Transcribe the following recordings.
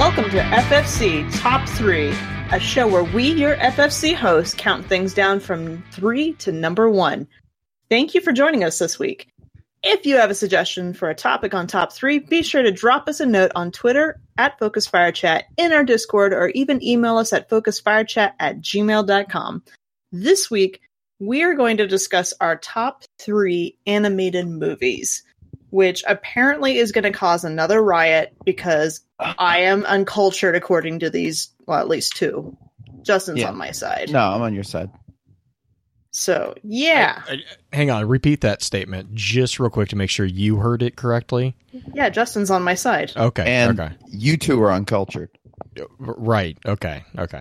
Welcome to FFC Top 3, a show where we, your FFC hosts, count things down from 3 to number 1. Thank you for joining us this week. If you have a suggestion for a topic on Top 3, be sure to drop us a note on Twitter at FocusFireChat, in our Discord, or even email us at FocusFireChat at gmail.com. This week, we are going to discuss our top three animated movies, which apparently is going to cause another riot because I am uncultured according to these, well, at least two. Justin's Yeah. on my side. No, I'm on your side. So, yeah. I- I- hang on, repeat that statement just real quick to make sure you heard it correctly. Yeah, Justin's on my side. Okay. And okay. you two are uncultured. Right. Okay. Okay.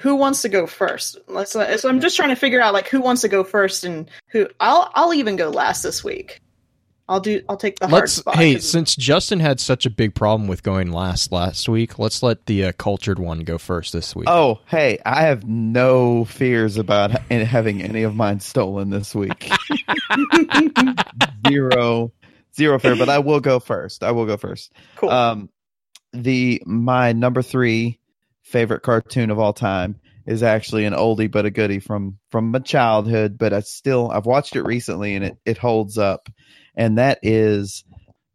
Who wants to go first? Let's. Uh, so I'm just trying to figure out like who wants to go first and who. I'll. I'll even go last this week. I'll do. I'll take the hard Let's. spot. Hey, 'cause- since Justin had such a big problem with going last last week, let's let the uh, cultured one go first this week. Oh, hey, I have no fears about having any of mine stolen this week. zero, zero fear. But I will go first. I will go first. cool. Um, the my number three favorite cartoon of all time is actually an oldie but a goodie from from my childhood. But I still I've watched it recently and it it holds up, and that is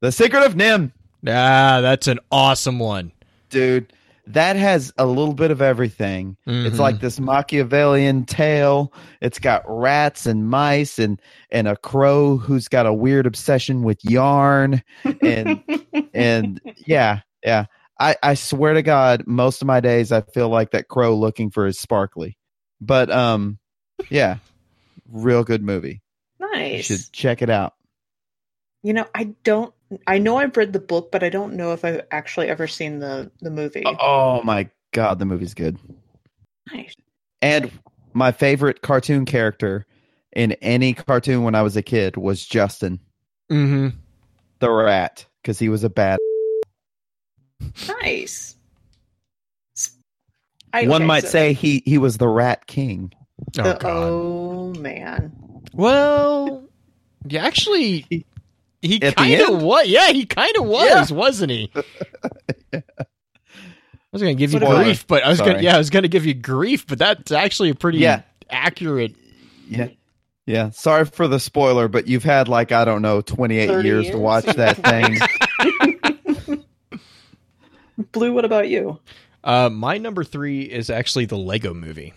the Secret of NIMH. Ah, that's an awesome one. dude that has a little bit of everything it's Mhm. like this machiavellian tale it's got rats and mice and and a crow who's got a weird obsession with yarn and and yeah yeah i i swear to god most of my days i feel like that crow looking for his sparkly but um yeah real good movie you nice. should check it out You know, I don't. I know I've read the book, but I don't know if I've actually ever seen the the movie. oh my god the movie's good Nice. And my favorite cartoon character in any cartoon when I was a kid was Justin mm-hmm. the rat because he was a bad. Nice. S- I- One okay, might so say he he was the rat king. Oh the- God. oh man. Well, yeah, actually, he kind of was. Yeah, he kind of was, wasn't he? I was gonna give you Spoiler. grief, but I was gonna yeah, I was gonna give you grief, but that's actually a pretty Yeah. accurate. Yeah. Yeah, sorry for the spoiler, but you've had like I don't know, twenty eight 30 years, to watch that thing. Blue. What about you? Uh, my number three is actually the Lego Movie.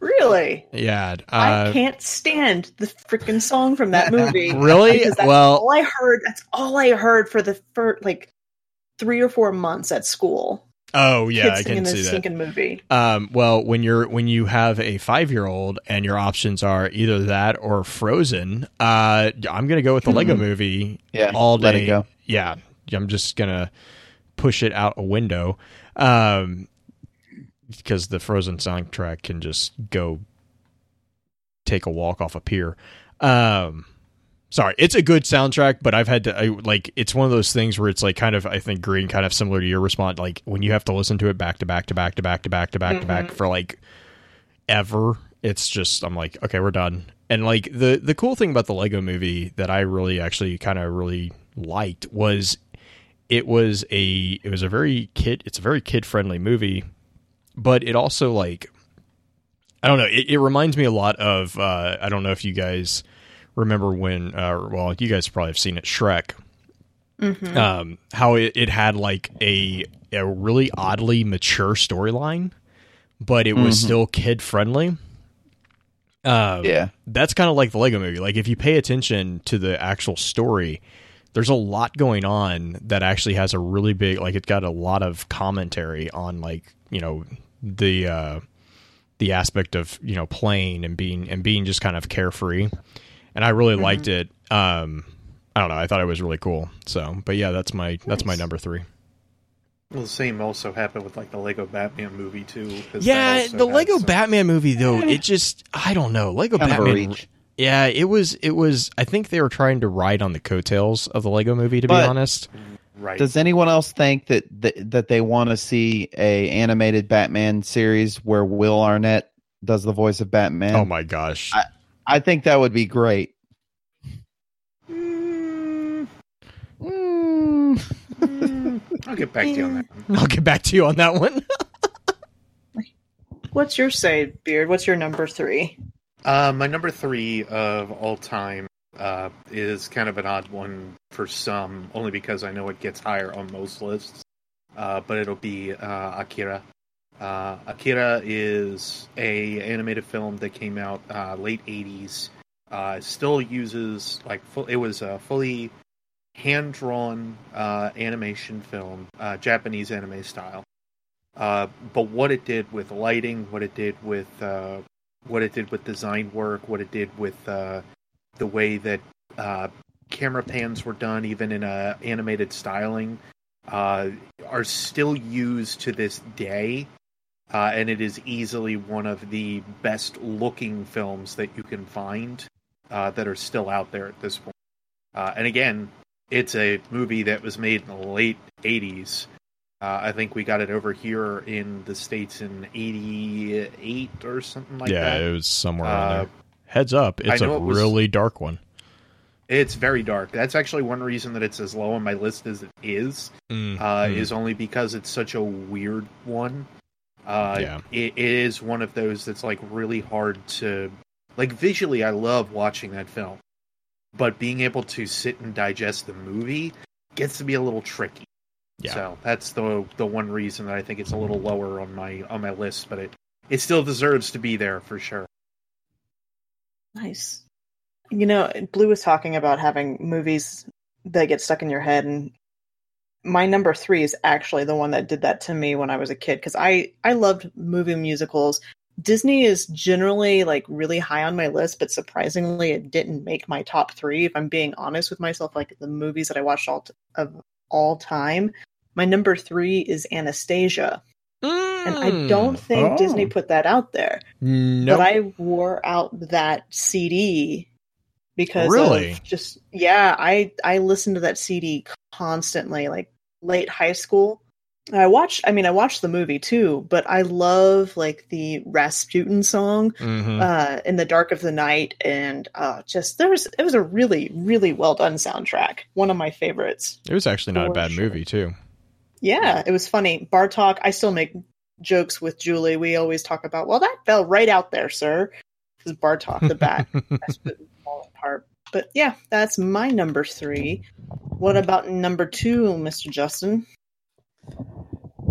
Really? Yeah, I uh, can't stand the freaking song from that movie. Really? That's Well- all I heard. That's all I heard for the first like three or four months at school. oh yeah, Kids I can see this that. stinking movie. Um, well, when you're when you have a five year old and your options are either that or Frozen, uh, I'm gonna go with the Lego Mhm. Movie Yeah, all let day. it go. Yeah, I'm just gonna push it out a window, um, because the Frozen soundtrack can just go take a walk off a pier. Um, sorry, it's a good soundtrack, but I've had to I, like it's one of those things where it's like kind of I think green, kind of similar to your response, like when you have to listen to it back to back to back to back to back to back to back Mhm. for like ever. It's just I'm like okay, we're done. And like the the cool thing about the Lego Movie that I really actually kind of really liked was it was a it was a very kid it's a very kid friendly movie, but it also like I don't know it, it reminds me a lot of uh, I don't know if you guys remember when uh, well you guys probably have seen it Shrek Mhm. um, how it, it had like a a really oddly mature storyline, but it was Mhm. still kid friendly. Um, Yeah. that's kind of like the Lego Movie. Like if you pay attention to the actual story, there's a lot going on that actually has a really big like it's got a lot of commentary on like you know the uh, the aspect of you know playing and being and being just kind of carefree. And I really liked it. Um, I don't know. I thought it was really cool. So, but yeah, that's my that's my number three. Well, the same also happened with like the Lego Batman movie too. 'cause that Yeah, the Lego some- Batman movie though, it just I don't know. Lego Kind Batman reach. Yeah, it was it was I think they were trying to ride on the coattails of the Lego movie to But- be honest. Right. Does anyone else think that that, that they want to see a animated Batman series where Will Arnett does the voice of Batman? oh my gosh. I- I think that would be great. Mm, Mm. I'll get back to you on that. One. I'll get back to you on that one. What's your say, Beard? What's your number three? Uh, my number three of all time uh, is kind of an odd one for some, only because I know it gets higher on most lists. Uh, but it'll be uh, Akira. Uh, Akira is a animated film that came out uh, late '80s. Uh, still uses like full, it was a fully hand drawn animation film, Japanese anime style. But what it did with lighting, what it did with what it did with design work, what it did with the way that uh, camera pans were done, even in a animated styling, uh, are still used to this day. Uh, and it is easily one of the best looking films that you can find uh, that are still out there at this point. Uh, and again, it's a movie that was made in the late 80s. Uh, I think we got it over here in the States in 88 or something like yeah, that. Yeah, it was somewhere. Heads up, it's a it was- really dark one. It's very dark. That's actually one reason that it's as low on my list as it is. Mm, uh, mm. is only because it's such a weird one. Uh, Yeah. it, it is one of those that's like really hard to like visually. I love watching that film, but being able to sit and digest the movie gets to be a little tricky. Yeah. So that's the the one reason that I think it's a little lower on my on my list, but it it still deserves to be there for sure. Nice. You know, Blue was talking about having movies that get stuck in your head, and my number three is actually the one that did that to me when I was a kid because I I loved movie musicals. Disney is generally like really high on my list, but surprisingly, it didn't make my top three. If I'm being honest with myself, like the movies that I watched all t- of all time, my number three is Anastasia, and I don't think Oh. Disney put that out there No, but I wore out that CD because Really? of just yeah, I I listened to that CD constantly, like late high school. I watched I mean I watched the movie too, but I love like the Rasputin song Mhm. uh in the dark of the night and uh just there was it was a really really well done soundtrack. One of my favorites. it was actually not a bad sure. movie too. Yeah, it was funny. Bartok, I still make jokes with Julie. We always talk about, well, that fell right out there, sir. Because Bartok, the bat, that's falling apart. But yeah, that's my number three. What about number two, Mr. Justin?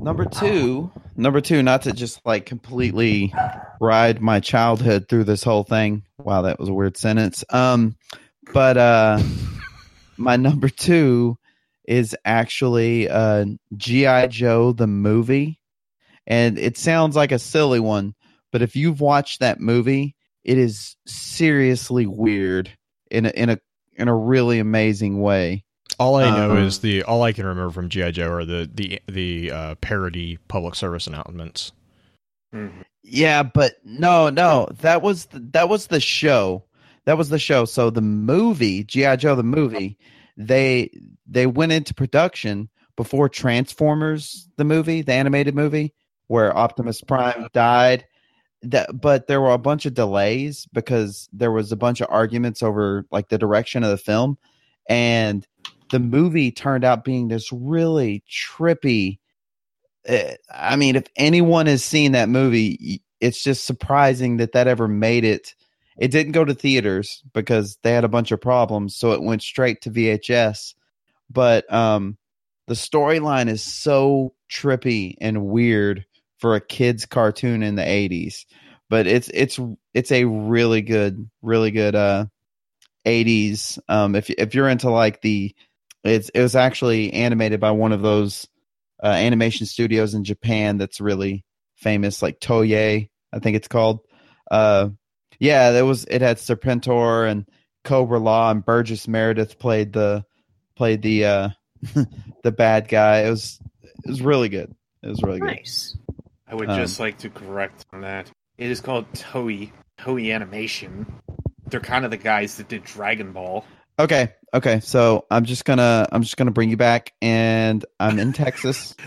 Number two, number two, not to just like completely ride my childhood through this whole thing. Wow, that was a weird sentence. Um, but uh, my number two is actually uh, GI Joe the movie, and it sounds like a silly one, but if you've watched that movie, it is seriously weird in a in a in a really amazing way. All I know Um, is the all I can remember from GI Joe are the the the uh, parody public service announcements. Mhm. Yeah, but no, no, that was the, that was the show. That was the show. So the movie GI Joe, the movie, they they went into production before Transformers, the movie, the animated movie, where Optimus Prime died. That, but there were a bunch of delays because there was a bunch of arguments over like the direction of the film, and the movie turned out being this really trippy uh, I mean, if anyone has seen that movie, it's just surprising that that ever made it. It didn't go to theaters because they had a bunch of problems, so it went straight to VHS. But um, the storyline is so trippy and weird for a kids' cartoon in the '80s. But it's it's it's a really good, really good uh, '80s. Um, if if you're into like the, it's it was actually animated by one of those uh, animation studios in Japan that's really famous, like Toei, I think it's called. Uh, yeah, there was it had Serpentor and Cobra-La and Burgess Meredith played the played the uh, the bad guy. It was it was really good. It was really good. Nice. I would Um, just like to correct on that. It is called Toei Toei Animation. They're kind of the guys that did Dragon Ball. Okay, okay. So I'm just gonna I'm just gonna bring you back, and I'm in Texas.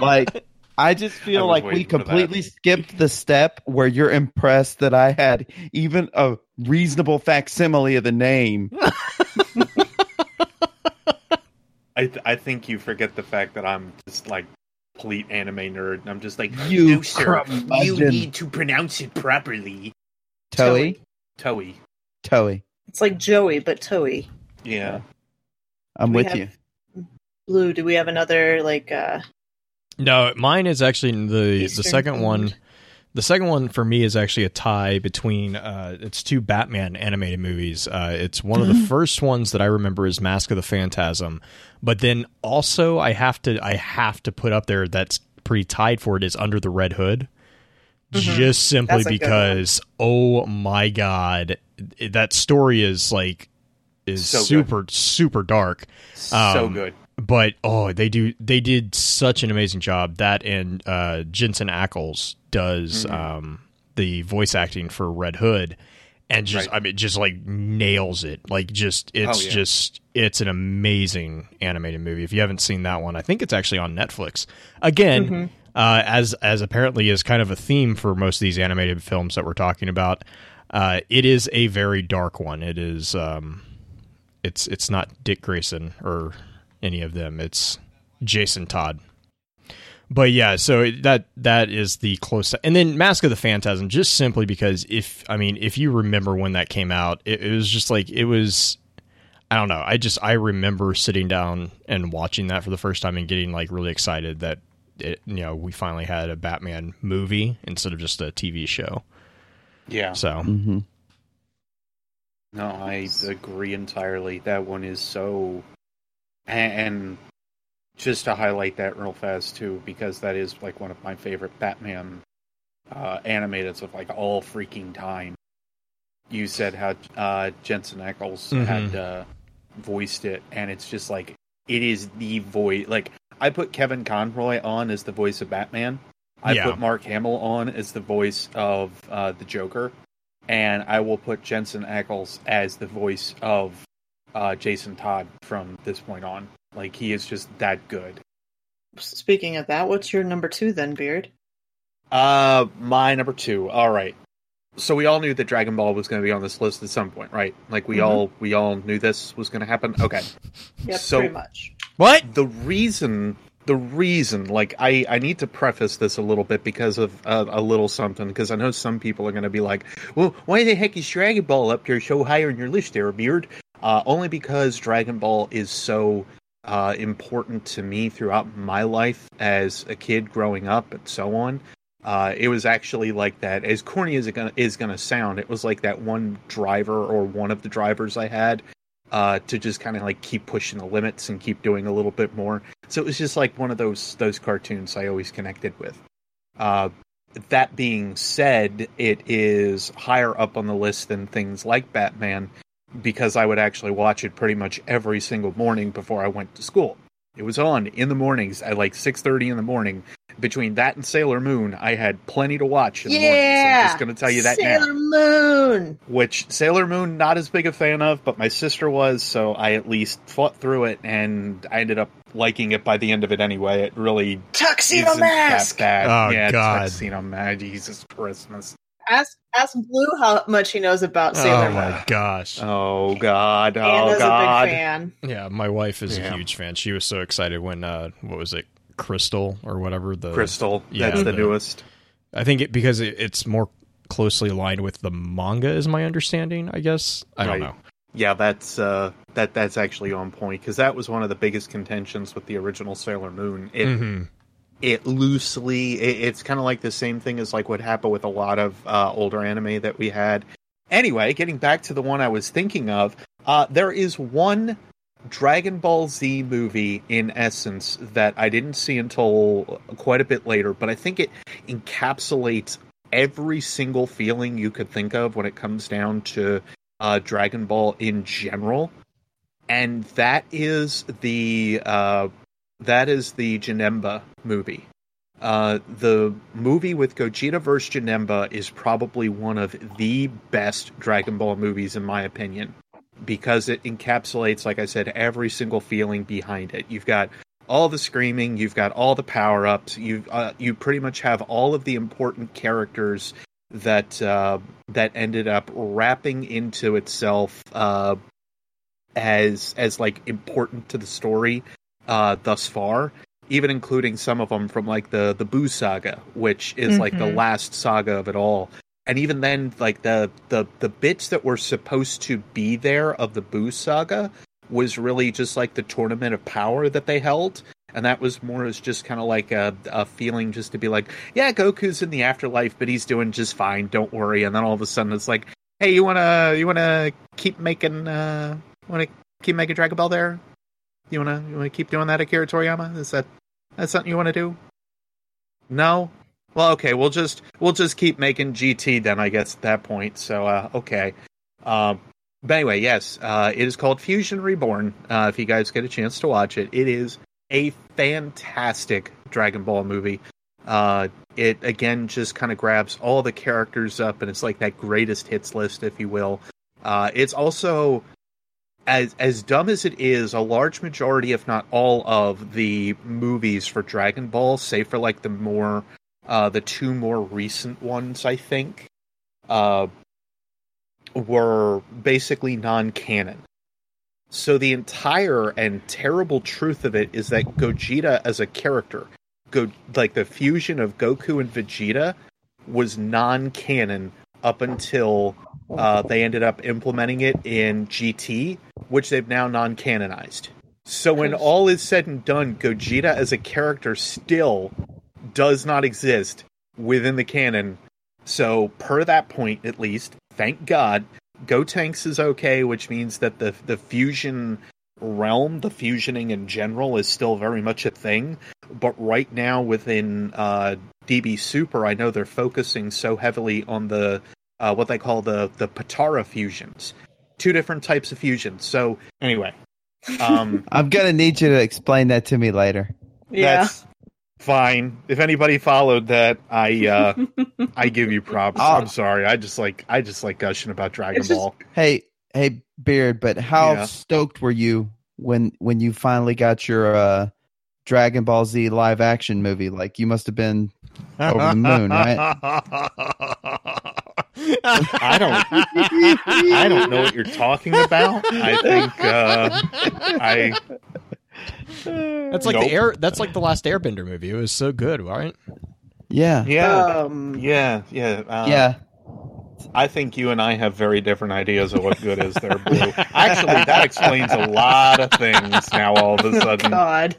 like I just feel was like we waiting that. completely skipped the step where you're impressed that I had even a reasonable facsimile of the name. I th- I think you forget the fact that I'm just like complete anime nerd. And I'm just like You "No, sir, you need to pronounce it properly. Toei, Toei. Toei. It's like Joey, but Toei. Yeah. I'm We with have- you. Blue, do we have another like uh No, mine is actually the the Eastern second one. The second one for me is actually a tie between uh, it's two Batman animated movies. Uh, it's one of the first ones that I remember is Mask of the Phantasm, but then also I have to I have to put up there that's pretty tied for it is Under the Red Hood, just simply Mm-hmm. A good because oh my god, that story is like is So good. super super dark so Um, good. But oh they do they did such an amazing job that and uh jensen ackles does Mm-hmm. um the voice acting for red hood and just Right. i mean just like nails it like just it's Oh, yeah. just it's an amazing animated movie if you haven't seen that one i think it's actually on netflix again Mm-hmm. uh as as apparently is kind of a theme for most of these animated films that we're talking about uh it is a very dark one it is um it's it's not Dick Grayson or any of them. It's Jason Todd. But yeah, so that that is the close. And then Mask of the Phantasm, just simply because if I mean if you remember when that came out, it, it was just like it was. I don't know. I just I remember sitting down and watching that for the first time and getting like really excited that it, you know we finally had a Batman movie instead of just a TV show. Yeah. So hmm No, I agree entirely. That one is so, and, just to highlight that real fast too, because that is like one of my favorite Batman uh, animateds of like all freaking time. You said how uh, Jensen Ackles Mhm. had uh, voiced it, and it's just like it is the voice. Like I put Kevin Conroy on as the voice of Batman. I Yeah. put Mark Hamill on as the voice of uh, the Joker and I will put Jensen Ackles as the voice of uh, Jason Todd from this point on. Like he is just that good. speaking of that, what's your number two then, Beard? Uh, my number two. All right. So we all knew that Dragon Ball was going to be on this list at some point, right? Like we Mhm. all we all knew this was going to happen. Okay. Yep, So- pretty much. what? the reason the reason like i i need to preface this a little bit because of uh, a little something because i know some people are going to be like well why the heck is dragon ball up there so high on your list there beard uh only because dragon ball is so uh important to me throughout my life as a kid growing up and so on uh, it was actually like that. As corny as it gonna, is going to sound, it was like that one driver or one of the drivers I had uh, to just kind of like keep pushing the limits and keep doing a little bit more. So it was just like one of those those cartoons I always connected with. Uh, that being said, it is higher up on the list than things like Batman because I would actually watch it pretty much every single morning before I went to school. It was on in the mornings at like six thirty in the morning. Between that and Sailor Moon, I had plenty to watch in the mornings. Yeah, I'm just going to tell you that now Sailor Moon. which Sailor Moon not as big a fan of, but my sister was, so I at least fought through it, and I ended up liking it by the end of it anyway. It really Tuxedo isn't Mask. that bad. Oh, yeah, God. Tuxedo Mask, Jesus Christmas. Ask ask Blue how much he knows about Sailor Moon. Oh Moon. my gosh. Oh God! Oh Anna's God! a big fan. Yeah, my wife is Yeah. a huge fan. She was so excited when uh what was it? Crystal or whatever the Crystal, Yeah, that's the, the- newest. I think it because it, it's more closely aligned with the manga is my understanding, I guess. I don't Right. know. Yeah, that's uh, that that's actually on point because that was one of the biggest contentions with the original Sailor Moon. It Mhm. It loosely it, it's kind of like the same thing as like what happened with a lot of uh, older anime that we had. Anyway getting back to the one i was thinking of uh, there is one dragon ball z movie in essence that i didn't see until quite a bit later but i think it encapsulates every single feeling you could think of when it comes down to uh, dragon ball in general. And that is the uh, that is the Janemba movie. Uh, the movie with Gogeta vs. Janemba is probably one of the best Dragon Ball movies, in my opinion, because it encapsulates, like I said, every single feeling behind it. You've got all the screaming, you've got all the power ups, you uh, you pretty much have all of the important characters that uh, that ended up wrapping into itself uh, as as like important to the story uh, thus far, even including some of them from like the the Buu saga, which is like the Mhm. last saga of it all. And even then, like the the the bits that were supposed to be there of the Buu saga was really just like the tournament of power that they held. And that was more as just kind of like a, a feeling just to be like, yeah, Goku's in the afterlife, but he's doing just fine. Don't worry. And then all of a sudden it's like, hey, you wanna you wanna keep making uh wanna keep making Dragon Ball there? You wanna you wanna keep doing that, Akira Toriyama? Is that that's something you wanna do? No? Well okay, we'll just we'll just keep making GT then I guess at that point. So uh okay. Um but anyway, yes, uh it is called Fusion Reborn. Uh if you guys get a chance to watch it. It is a fantastic Dragon Ball movie. Uh, it again just kind of grabs all the characters up, and it's like that greatest hits list, if you will. Uh, it's also as as dumb as it is, a large majority, if not all, of the movies for Dragon Ball, save for like the more uh, the two more recent ones, I think, uh, were basically non-canon. So the entire and terrible truth of it is that Gogeta as a character, go like the fusion of Goku and Vegeta, was non-canon up until uh, they ended up implementing it in GT, which they've now non-canonized. So when all is said and done, Gogeta as a character still does not exist within the canon. So per that point, at least, thank God, Gotenks is okay, which means that the the fusion realm, the fusioning in general, is still very much a thing. But right now, within uh, DB Super, I know they're focusing so heavily on the uh, what they call the the Potara fusions, two different types of fusions. So anyway, um, I'm gonna need you to explain that to me later. Yeah. that's fine. If anybody followed that, I uh, I give you props. Oh. I'm sorry. I just like I just like gushing about Dragon It's just- Ball. Hey, hey, Beard, but how Yeah. stoked were you when when you finally got your uh, Dragon Ball Z live action movie? Like you must have been over the moon, right? I don't I don't know what you're talking about. I think uh, I That's like Nope. the air. That's like the last Airbender movie. It was so good, right? Yeah, yeah Um, yeah yeah uh, yeah. I think you and I have very different ideas of what good is there, Blue. Actually, that explains a lot of things now. All of a oh, sudden, God.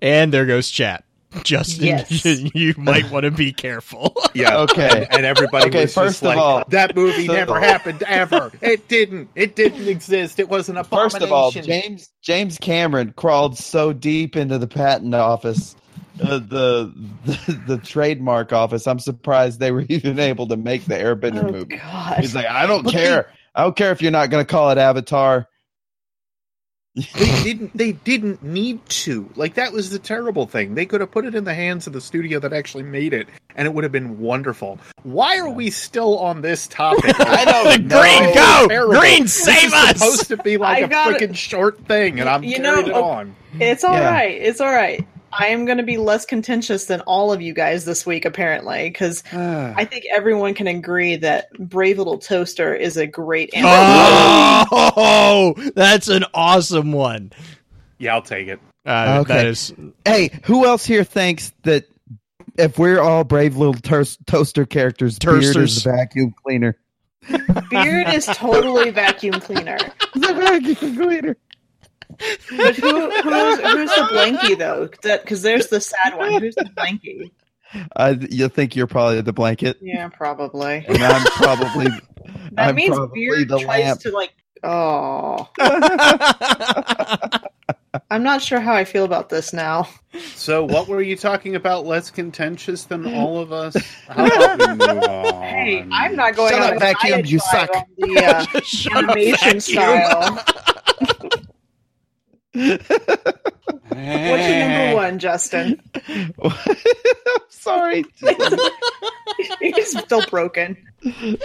And there goes chat. Justin, Yes. you might want to be careful. yeah. Okay. and, and everybody Okay, was first just of like, all- "That movie so- never happened ever. It didn't. It didn't exist. It was an abomination." First of all, James James Cameron crawled so deep into the patent office, uh, the, the the trademark office. I'm surprised they were even able to make the Airbender Oh, movie. God. He's like, I don't But care. I don't care if you're not going to call it Avatar. They didn't they didn't need to like that was the terrible thing they could have put it in the hands of the studio that actually made it and it would have been wonderful why are we still on this topic I don't know. Green, go! Terrible. Green, This save is us! supposed to be like I a freaking short thing and i'm You carrying know, it on It's all Yeah. right. It's all right. I am going to be less contentious than all of you guys this week, apparently, because I think everyone can agree that Brave Little Toaster is a great anime. Oh, that's an awesome one. yeah i'll take it Uh, Okay. That is Hey, who else here thinks that if we're all brave little toast, toaster characters, Beard is the vacuum cleaner? Beard is totally vacuum cleaner. The vacuum cleaner. But who, who's, who's the blankie, though? Because there's the sad one. Who's the blankie? Uh, you think you're probably the blanket, Yeah, probably. and I'm probably. That I'm means probably Beard the tries lamp. to, like, oh. I'm not sure how I feel about this now. so what were you talking about less contentious than all of us how about we move on Hey, I'm not going Shut on up, vacuum, you suck. the uh, Shut up, animation vacuum. style. What's your number one, Justin? Sorry. He's still broken. He's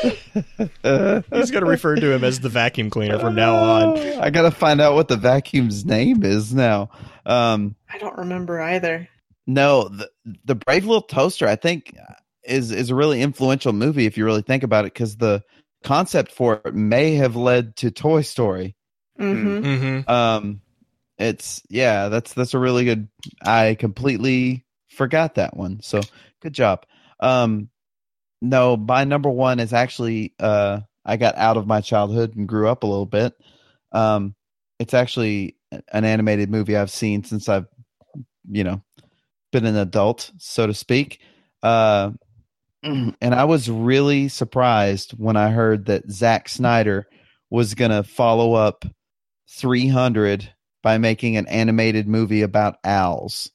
going to refer to him as the vacuum cleaner from now on. I gotta find out what the vacuum's name is now. Um, I don't remember either. no, the, the Brave Little Toaster, I think, is is a really influential movie if you really think about it, because the concept for it may have led to Toy Story. hmm Mm-hmm. Um, it's yeah, that's that's a really good. I completely forgot that one. So good job. Um, no, my number one is actually uh, I got out of my childhood and grew up a little bit. Um, it's actually an animated movie I've seen since I've, you know, been an adult, so to speak. Uh, and I was really surprised when I heard that Zack Snyder was going to follow up 300 by making an animated movie about owls.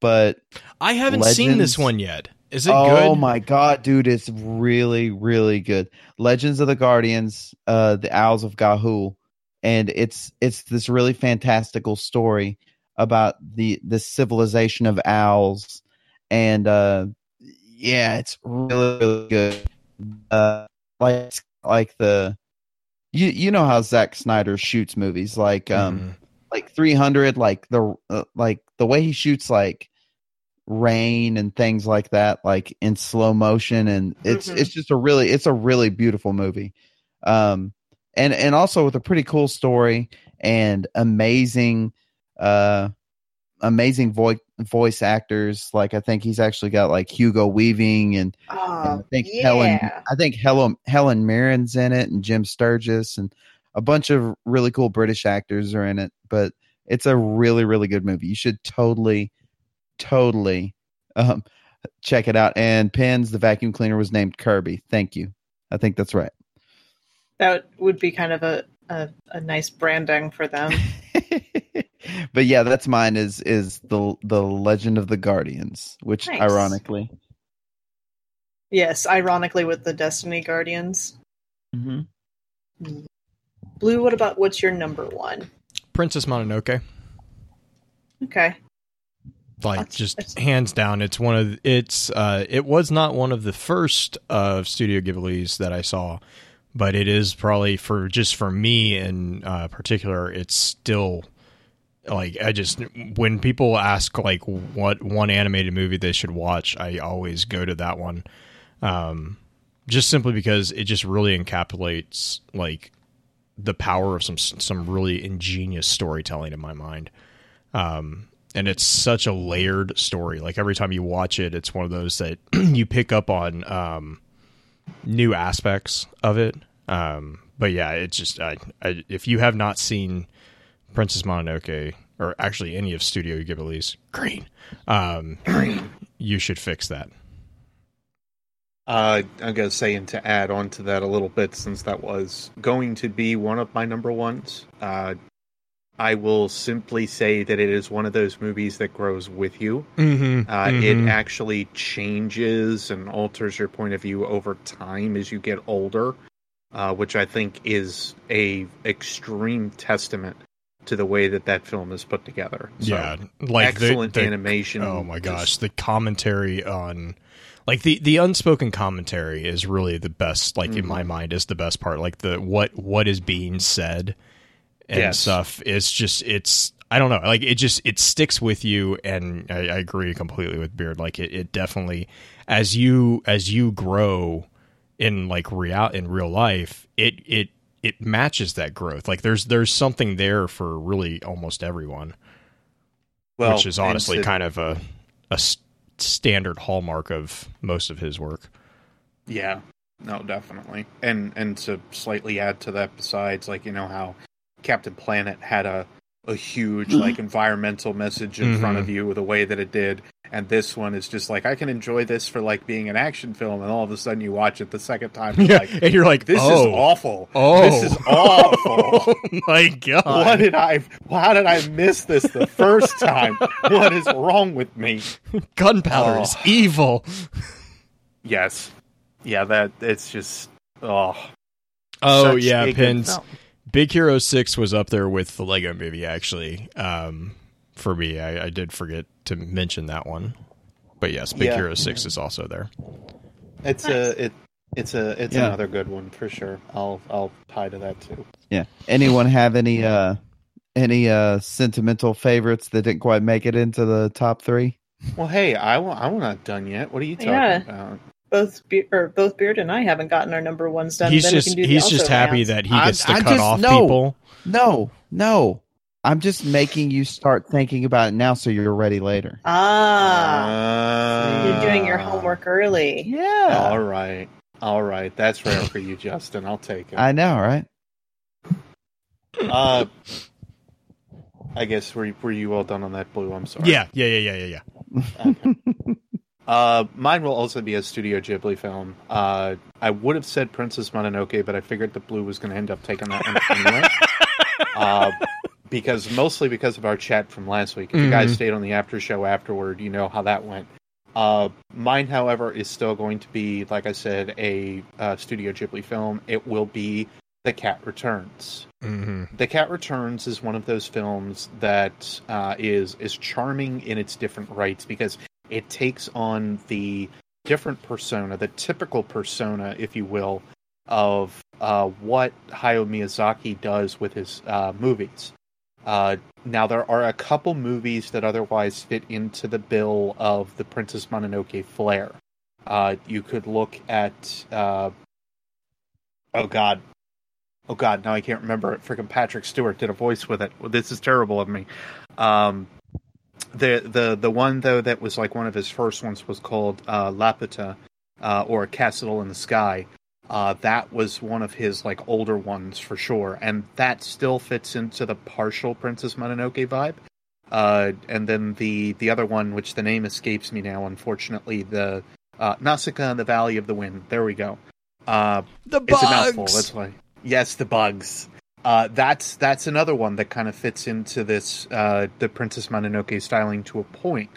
But I haven't seen this one yet. Is it oh good? Oh my god, dude, it's really, really good. Legends of the Guardians, uh, the Owls of Ga'Hoole, and it's it's this really fantastical story about the the civilization of owls, and uh, yeah, it's really, really good. Uh, like like the you you know how Zack Snyder shoots movies, like um, mm-hmm. Like three hundred, like the uh, like the way he shoots like rain and things like that like in slow motion and it's mm-hmm. it's just a really it's a really beautiful movie um and and also with a pretty cool story and amazing uh amazing voice voice actors like i think he's actually got like hugo weaving and, oh, and i think yeah. helen i think helen helen mirren's in it and jim sturgess and a bunch of really cool british actors are in it but it's a really really good movie you should totally totally um, check it out. And Pins, the vacuum cleaner, was named Kirby. Thank you. I think that's right. That would be kind of a, a, a nice branding for them. but yeah, that's mine. Is is the the Legend of the Guardians, which nice. ironically, yes, ironically with the Destiny Guardians. Mm-hmm. Blue, what about what's your number one? Princess Mononoke. Okay like that's, just that's... hands down it's one of it's uh it was not one of the first of studio ghibli's that i saw but it is probably for just for me in uh particular it's still like i just when people ask like what one animated movie they should watch i always go to that one um just simply because it just really encapsulates like the power of some some really ingenious storytelling in my mind um and it's such a layered story. Like every time you watch it, it's one of those that you pick up on um, new aspects of it. Um, but yeah, it's just I, I, if you have not seen Princess Mononoke or actually any of Studio Ghibli's Green, um, you should fix that. Uh, I'm gonna say, and to add on to that a little bit, since that was going to be one of my number ones, uh, I will simply say that it is one of those movies that grows with you. Mm-hmm, uh, mm-hmm. It actually changes and alters your point of view over time as you get older, uh, which I think is a extreme testament to the way that that film is put together. So, yeah, like excellent the, the, animation. Oh my gosh, the commentary on like the the unspoken commentary is really the best like mm-hmm. in my mm-hmm. mind is the best part like the what what is being said and yes. stuff it's just it's i don't know like it just it sticks with you and i, I agree completely with beard like it, it definitely as you as you grow in like real in real life it it it matches that growth like there's there's something there for really almost everyone well, which is honestly kind of a a standard hallmark of most of his work yeah no definitely and and to slightly add to that besides like you know how Captain Planet had a a huge mm-hmm. like environmental message in mm-hmm. front of you the way that it did and this one is just like i can enjoy this for like being an action film and all of a sudden you watch it the second time and, yeah, like, and you're like this oh, is awful. oh. This is awful. Oh my god. What did i how did i miss this the first time? What is wrong with me? Gunpowder oh. is evil. Yes. Yeah that it's just oh. Oh yeah pins. Big Hero Six was up there with the Lego Movie. Actually, um, for me, I, I, did forget to mention that one. But yes, Big yeah. Hero Six is also there. It's nice. a it it's a it's yeah. another good one for sure. I'll I'll tie to that too. Yeah. Anyone have any uh any uh sentimental favorites that didn't quite make it into the top three? Well, hey, I want I'm not done yet. What are you talking yeah. about? both Be- or both Beard and I haven't gotten our number ones done. He's just he's just happy that he gets I, to I cut just, off no, people. No, no. I'm just making you start thinking about it now so you're ready later. Ah, Uh, you're doing your homework early. Yeah. All right. All right. That's rare for you, Justin. I'll take it. I know, right? Uh, I guess were were you all done on that blue? I'm sorry. Yeah, yeah, yeah, yeah, yeah, yeah. Uh, mine will also be a Studio Ghibli film. Uh, I would have said Princess Mononoke, but I figured the blue was going to end up taking that one anyway. uh, because mostly because of our chat from last week. If you guys stayed on the after show afterward, you know how that went. Uh, mine, however, is still going to be, like I said, a uh, Studio Ghibli film. It will be The Cat Returns. hmm The Cat Returns is one of those films that uh, is is charming in its different rights because it takes on the different persona, the typical persona, if you will, of uh, what Hayao Miyazaki does with his uh, movies. Uh, now there are a couple movies that otherwise fit into the bill of the Princess Mononoke flair. Uh, you could look at uh, oh god, oh god, now I can't remember it. Freaking Patrick Stewart did a voice with it. Well, this is terrible of me. Um, the the the one though that was like one of his first ones was called uh, Laputa, uh, or Castle in the Sky. Uh, that was one of his like older ones for sure, and that still fits into the partial Princess Mononoke vibe. Uh, and then the the other one, which the name escapes me now, unfortunately, the uh, Nausicaa in the Valley of the Wind. There we go. Uh, The it's a mouthful. That's why. Yes, the bugs. Uh, that's that's another one that kind of fits into this uh, the Princess Mononoke styling to a point.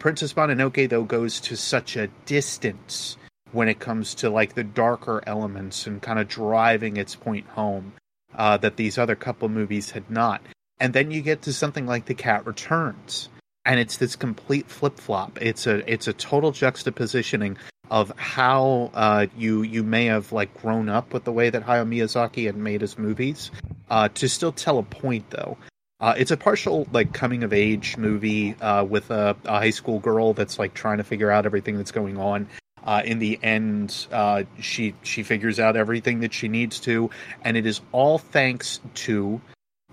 Princess Mononoke though goes to such a distance when it comes to like the darker elements and kind of driving its point home uh, that these other couple movies had not. And then you get to something like The Cat Returns, and it's this complete flip flop. It's a it's a total juxtapositioning of how uh, you you may have like grown up with the way that Hayao Miyazaki had made his movies, uh, to still tell a point though. Uh, it's a partial like coming of age movie uh, with a, a high school girl that's like trying to figure out everything that's going on. Uh, in the end, uh, she she figures out everything that she needs to, and it is all thanks to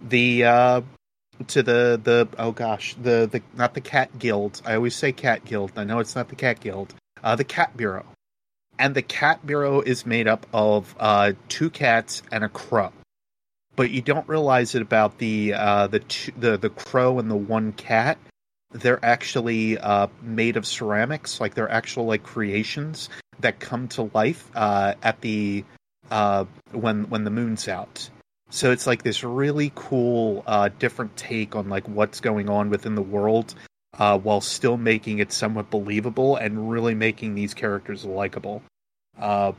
the uh, to the the oh gosh the the not the cat guild. I always say cat guild. I know it's not the cat guild. Uh, the cat bureau, and the cat bureau is made up of uh, two cats and a crow. But you don't realize it about the uh, the two, the the crow and the one cat. They're actually uh, made of ceramics, like they're actual like creations that come to life uh, at the uh, when when the moon's out. So it's like this really cool, uh, different take on like what's going on within the world, uh, while still making it somewhat believable and really making these characters likable. Uh,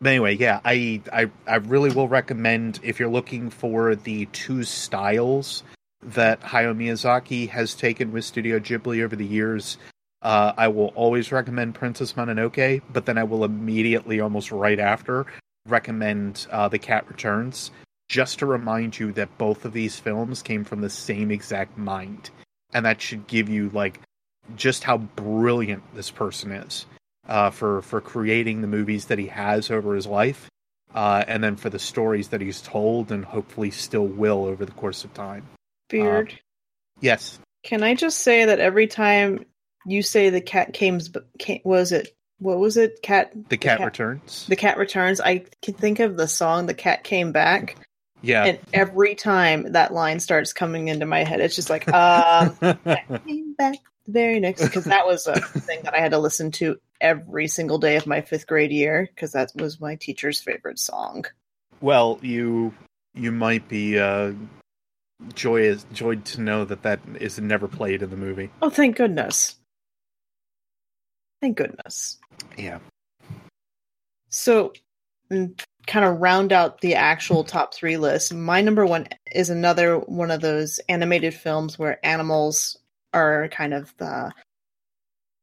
but anyway, yeah, I, I I really will recommend if you're looking for the two styles that Hayao Miyazaki has taken with Studio Ghibli over the years. Uh, I will always recommend Princess Mononoke, but then I will immediately, almost right after, recommend uh, The Cat Returns, just to remind you that both of these films came from the same exact mind, and that should give you like just how brilliant this person is uh, for for creating the movies that he has over his life, uh, and then for the stories that he's told and hopefully still will over the course of time. Beard. Yes, Can I just say that every time you say the cat came, came was it what was it? Cat The Cat, cat- Returns. the cat returns. I can think of the song "The Cat Came Back," yeah. and every time that line starts coming into my head, it's just like, um, cat came back the very next because that was a thing that I had to listen to every single day of my fifth grade year because that was my teacher's favorite song. Well, you you might be uh, joyous joyed to know that that is never played in the movie. Oh, thank goodness! Thank goodness. Yeah. So, mm, kind of round out the actual top three list. My number one is another one of those animated films where animals are kind of the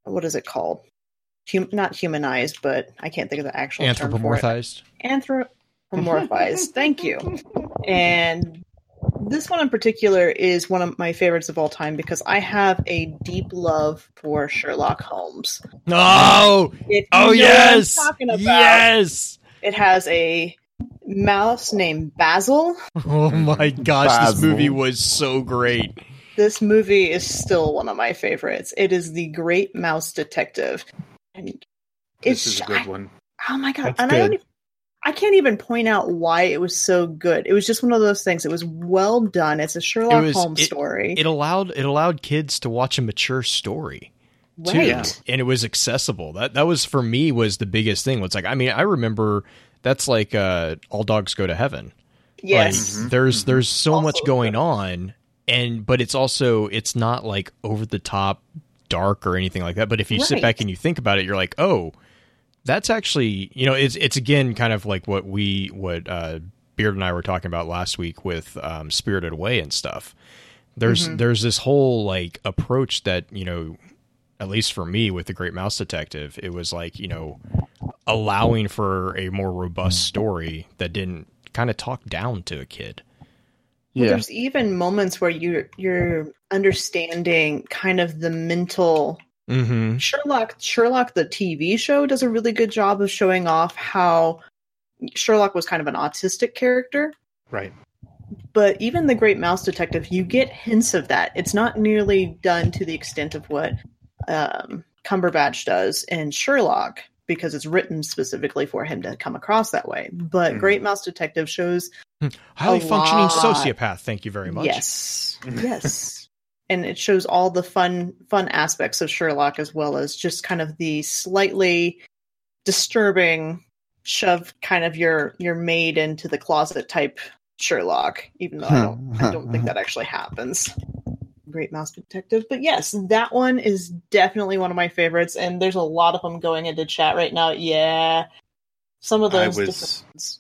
what is it called? Hum- not humanized, but I can't think of the actual term for it. Anthropomorphized. Anthropomorphized. Thank you. And this one in particular is one of my favorites of all time because I have a deep love for Sherlock Holmes. Oh, If oh know what I'm yes, talking about, yes. it has a mouse named Basil. Oh my gosh, this movie was so great. This movie is still one of my favorites. It is The Great Mouse Detective. And it's This is a good one. Oh my god! That's and I don't even, I can't even point out why it was so good. It was just one of those things. It was well done. It's a Sherlock was- Holmes it- story, It allowed it allowed kids to watch a mature story. too. and it was accessible. That that was for me was the biggest thing. Was like I mean I remember that's like uh, all dogs go to heaven. Yes, Like, there's there's so Also much going good. on, and but it's also it's not like over the top dark or anything like that. But if you sit back and you think about it, you're like, oh, that's actually you know it's it's again kind of like what we what uh, Beard and I were talking about last week with um, Spirited Away and stuff. There's Mhm. there's this whole like approach that you know at least for me with the Great Mouse Detective, it was like you know allowing for a more robust story that didn't kind of talk down to a kid. Well, Yeah. there's even moments where you're you're understanding kind of the mental Mm-hmm. Sherlock. Sherlock, the TV show, does a really good job of showing off how Sherlock was kind of an autistic character. Right. but even the Great Mouse Detective, you get hints of that. It's not nearly done to the extent of what um, Cumberbatch does in Sherlock because it's written specifically for him to come across that way. But Mhm. Great Mouse Detective shows Highly A functioning lot. sociopath. Thank you very much. yes, yes, and it shows all the fun fun aspects of Sherlock as well as just kind of the slightly disturbing shove kind of your your maid into the closet type Sherlock, even though I don't I don't think that actually happens. Great Mouse Detective. But yes, that one is definitely one of my favorites, and there's a lot of them going into chat right now. Yeah. Some of I those was- different ones.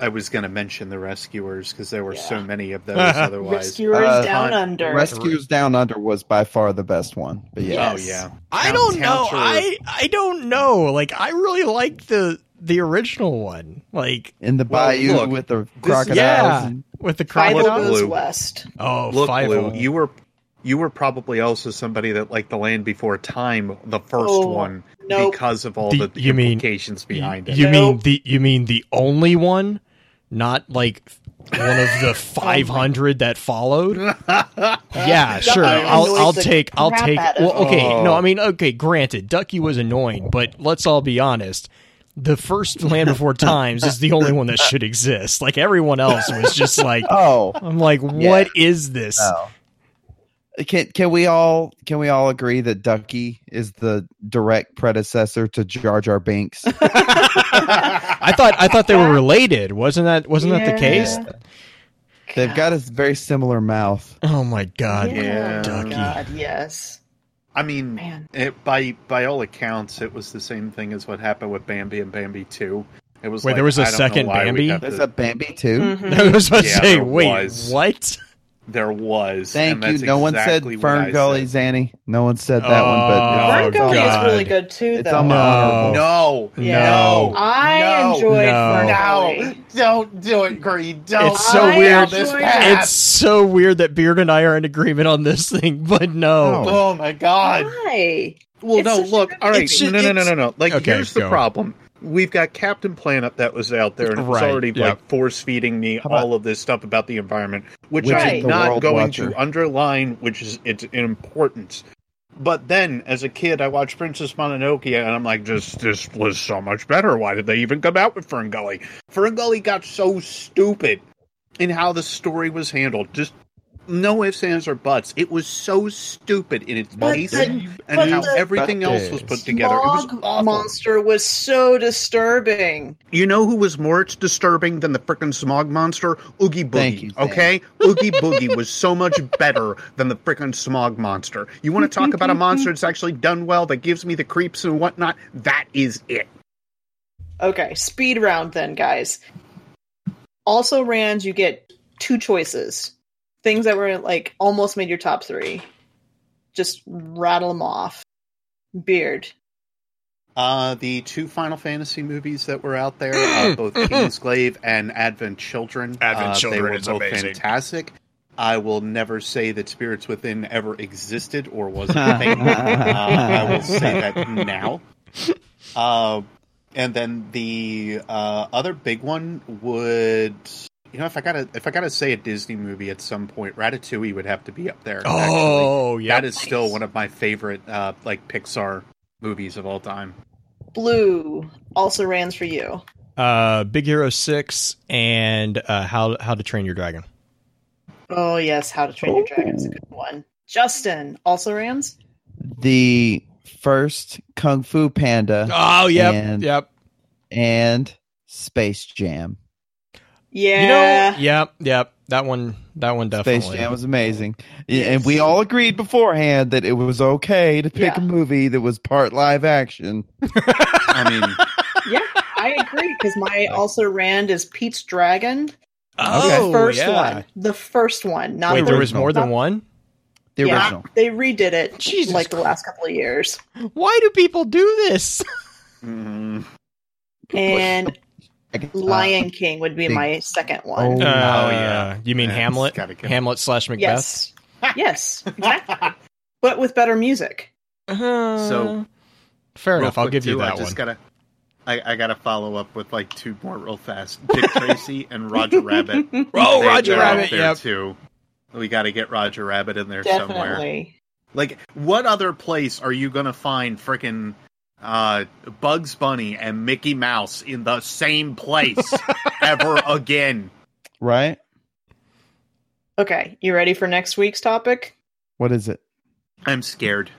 I was going to mention the rescuers because there were so many of those. otherwise, Rescuers Uh, Down Hunt- Under. Rescues Down Under was by far the best one. But yeah. oh Yes. yeah, I Count- don't know. counter- I I don't know. Like I really like the the original one. Like In the Well, bayou look, with the this is- crocodiles. yeah, and- with the Five crocodile. Blue. West. Oh, Look, five Lou, you were you were probably also somebody that liked the Land Before Time, the first Oh, one, Nope. because of all The- the, you mean- implications behind it. You mean the you mean the only one, not like one of the 500 that followed? Yeah, sure. I'll annoys I'll the take I'll crap take out of Well, okay. me. No, I mean, okay, granted, Ducky was annoying, but let's all be honest. The first Land Before Times is the only one that should exist. Like everyone else was just like Oh, I'm like, Yeah. what is this? no. Can can we all can we all agree that Ducky is the direct predecessor to Jar Jar Binks? I thought I thought they were related. Wasn't that wasn't that the case? Yeah. They've got a very similar mouth. Oh my god. Yeah. Oh, Ducky. God, yes. I mean, Man. it, by by all accounts, it was the same thing as what happened with Bambi and Bambi Two. It was Wait, like, there was a second Bambi? There's to- a Bambi too. Mhm. I was about to Yeah, say, wait, was. what? There was. Thank and you. that's No one said Fern Gully, said. Zanny. No one said that one, Oh, but Fern Gully God. is really good too, though. on No. No, Yeah. No. I No. enjoyed No. Fern no, Gully. don't do it, Greed. Don't. It's so I weird. This It's so weird that Beard and I are in agreement on this thing, but no. No. Oh my god. Why? Well, It's no, look. All right, It's- no, no, no, no, no, no. Like, Okay, here's the go. problem. We've got Captain Planet that was out there, and it was Right, already yeah. like force feeding me about- all of this stuff about the environment, which is I'm not going Watcher. to underline, which is its importance. But then, as a kid, I watched Princess Mononoke, and I'm like, just this was so much better. Why did they even come out with Fern Gully? Fern Gully got so stupid in how the story was handled. Just no ifs, ands, or buts. It was so stupid in its But pacing the- and how the- everything else was put together. It was Smog awful. monster was so disturbing. You know who was more disturbing than the frickin' smog monster? Oogie Boogie. Thank you, Sam. okay? Oogie Boogie was so much better than the frickin' smog monster. You want to talk about a monster that's actually done well, that gives me the creeps and whatnot? That is it. Okay, speed round then, guys. Also, Rand, you get two choices. Things that were like almost made your top three. Just rattle them off. Beard. Uh, the two Final Fantasy movies that were out there, uh, both Kingsglaive and Advent Children, Advent uh, Children they were is both amazing. fantastic. I will never say that Spirits Within ever existed or was a thing. uh, I will say that now. Uh, and then the uh, other big one would, you know, if I gotta if I gotta say a Disney movie at some point, Ratatouille would have to be up there. Oh, yeah. that is still one of my favorite uh, like Pixar movies of all time. Blue also rans for you. Uh, Big Hero Six and uh, How How to Train Your Dragon. Oh yes, How to Train Your Dragon is a good one. Justin also rans. The first Kung Fu Panda Oh, yep, And- yep. and Space Jam. Yeah. You know, yep, yep. That one, that one definitely. Space Jam was amazing. Yeah, And we all agreed beforehand that it was okay to pick Yeah. a movie that was part live action. I mean, yeah, I agree because my also rand is Pete's Dragon. oh, the first yeah. one. The first one. Not Wait, the there was more than one. The Yeah. original. They redid it Jesus like the last couple of years. Why do people do this? mm, And Lion King would be big- my second one. Oh, Uh, yeah. You mean Yeah, Hamlet? go. Hamlet slash Macbeth. yes. yes, exactly. But with better music. Uh, So, fair enough. I'll quick, give you that I just one. gotta. I, I gotta follow up with like two more real fast. Dick Tracy and Roger Rabbit. Oh, They- Roger Rabbit. there Yep. too. We got to get Roger Rabbit in there somewhere. Like, what other place are you gonna find frickin' uh, Bugs Bunny and Mickey Mouse in the same place ever again? Right? Okay, you ready for next week's topic? What is it? I'm scared.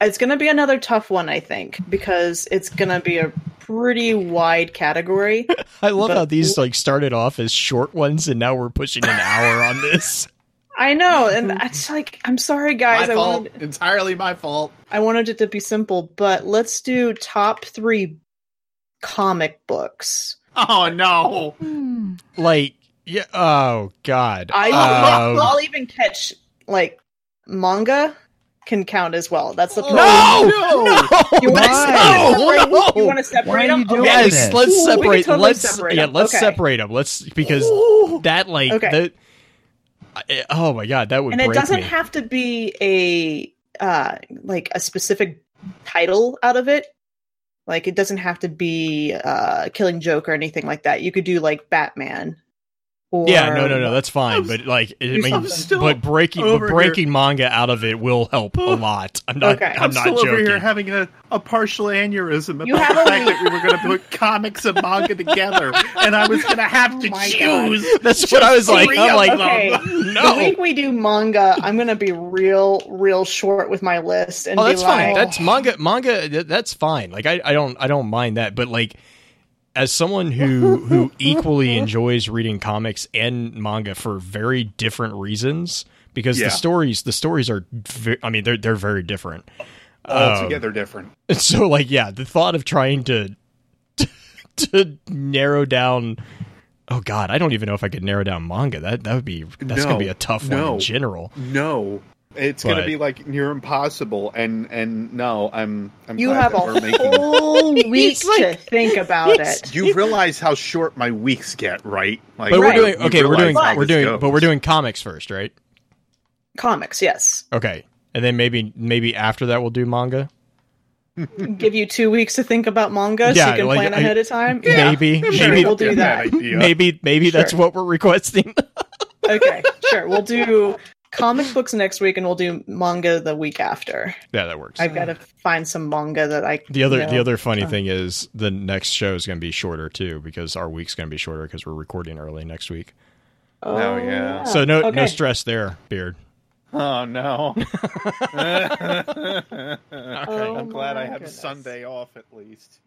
It's going to be another tough one, I think, because it's going to be a pretty wide category. I love But- how these like started off as short ones, and now we're pushing an hour on this. I know, and it's like I'm sorry, guys. my I fault. wanted, Entirely my fault. I wanted it to be simple, but let's do top three comic books. Oh no! Like, yeah. Oh God. I Um, I'll even catch like manga can count as well. That's the no, problem. no, You want to Why? separate? No, You want to separate them? Okay. that? Yes, let's Ooh, separate. totally let's separate yeah, let's Okay. separate them. Let's because Ooh. that like Okay. the. I- Oh my god, that would and it doesn't me. have to be a uh like a specific title out of it. Like it doesn't have to be uh killing joke or anything like that. You could do like batman or yeah, no, no, no, that's fine. I'm- But like, I do mean, but breaking, but over breaking manga out of it will help a lot. I'm not. Okay. I'm, I'm, not still over joking. here having a, a partial aneurysm about You the have a fact that we were going to put comics and manga together, and I was going oh to have to Oh my choose. That's what I was like. I'm like, them. okay the no. week we do manga i'm gonna be real real short with my list and Oh, be that's fine. like That's manga. Manga. That's fine. Like I, I don't, I don't mind that. But like, as someone who who equally enjoys reading comics and manga for very different reasons, because Yeah. the stories, the stories are, ve- I mean, they're they're very different. Um, Altogether different. So like, yeah, the thought of trying to to narrow down. Oh God, I don't even know if I could narrow down manga. That that would be that's No. gonna be a tough one in general. No, it's gonna be like near impossible, and and no, I'm. I'm you glad have that a we're making. whole week It's like- to think about it's- it You realize how short my weeks get, right? Like, But Right. we're doing okay. We're doing how we're doing goes. but we're doing comics first, right? comics yes Okay, and then maybe maybe after that we'll do manga. give you two weeks to think about manga so you can like, plan I- ahead of time Maybe Sure, maybe we'll do that. idea. maybe maybe that's what we're requesting. okay, sure. We'll do comic books next week, and we'll do manga the week after. yeah, that works. I've got to find some manga that I. the other you know, the other funny uh, thing is the next show is going to be shorter too because our week's going to be shorter because we're recording early next week. Oh, yeah. So no no stress there, beard. Oh no! Oh, I'm glad I have goodness. Sunday off at least.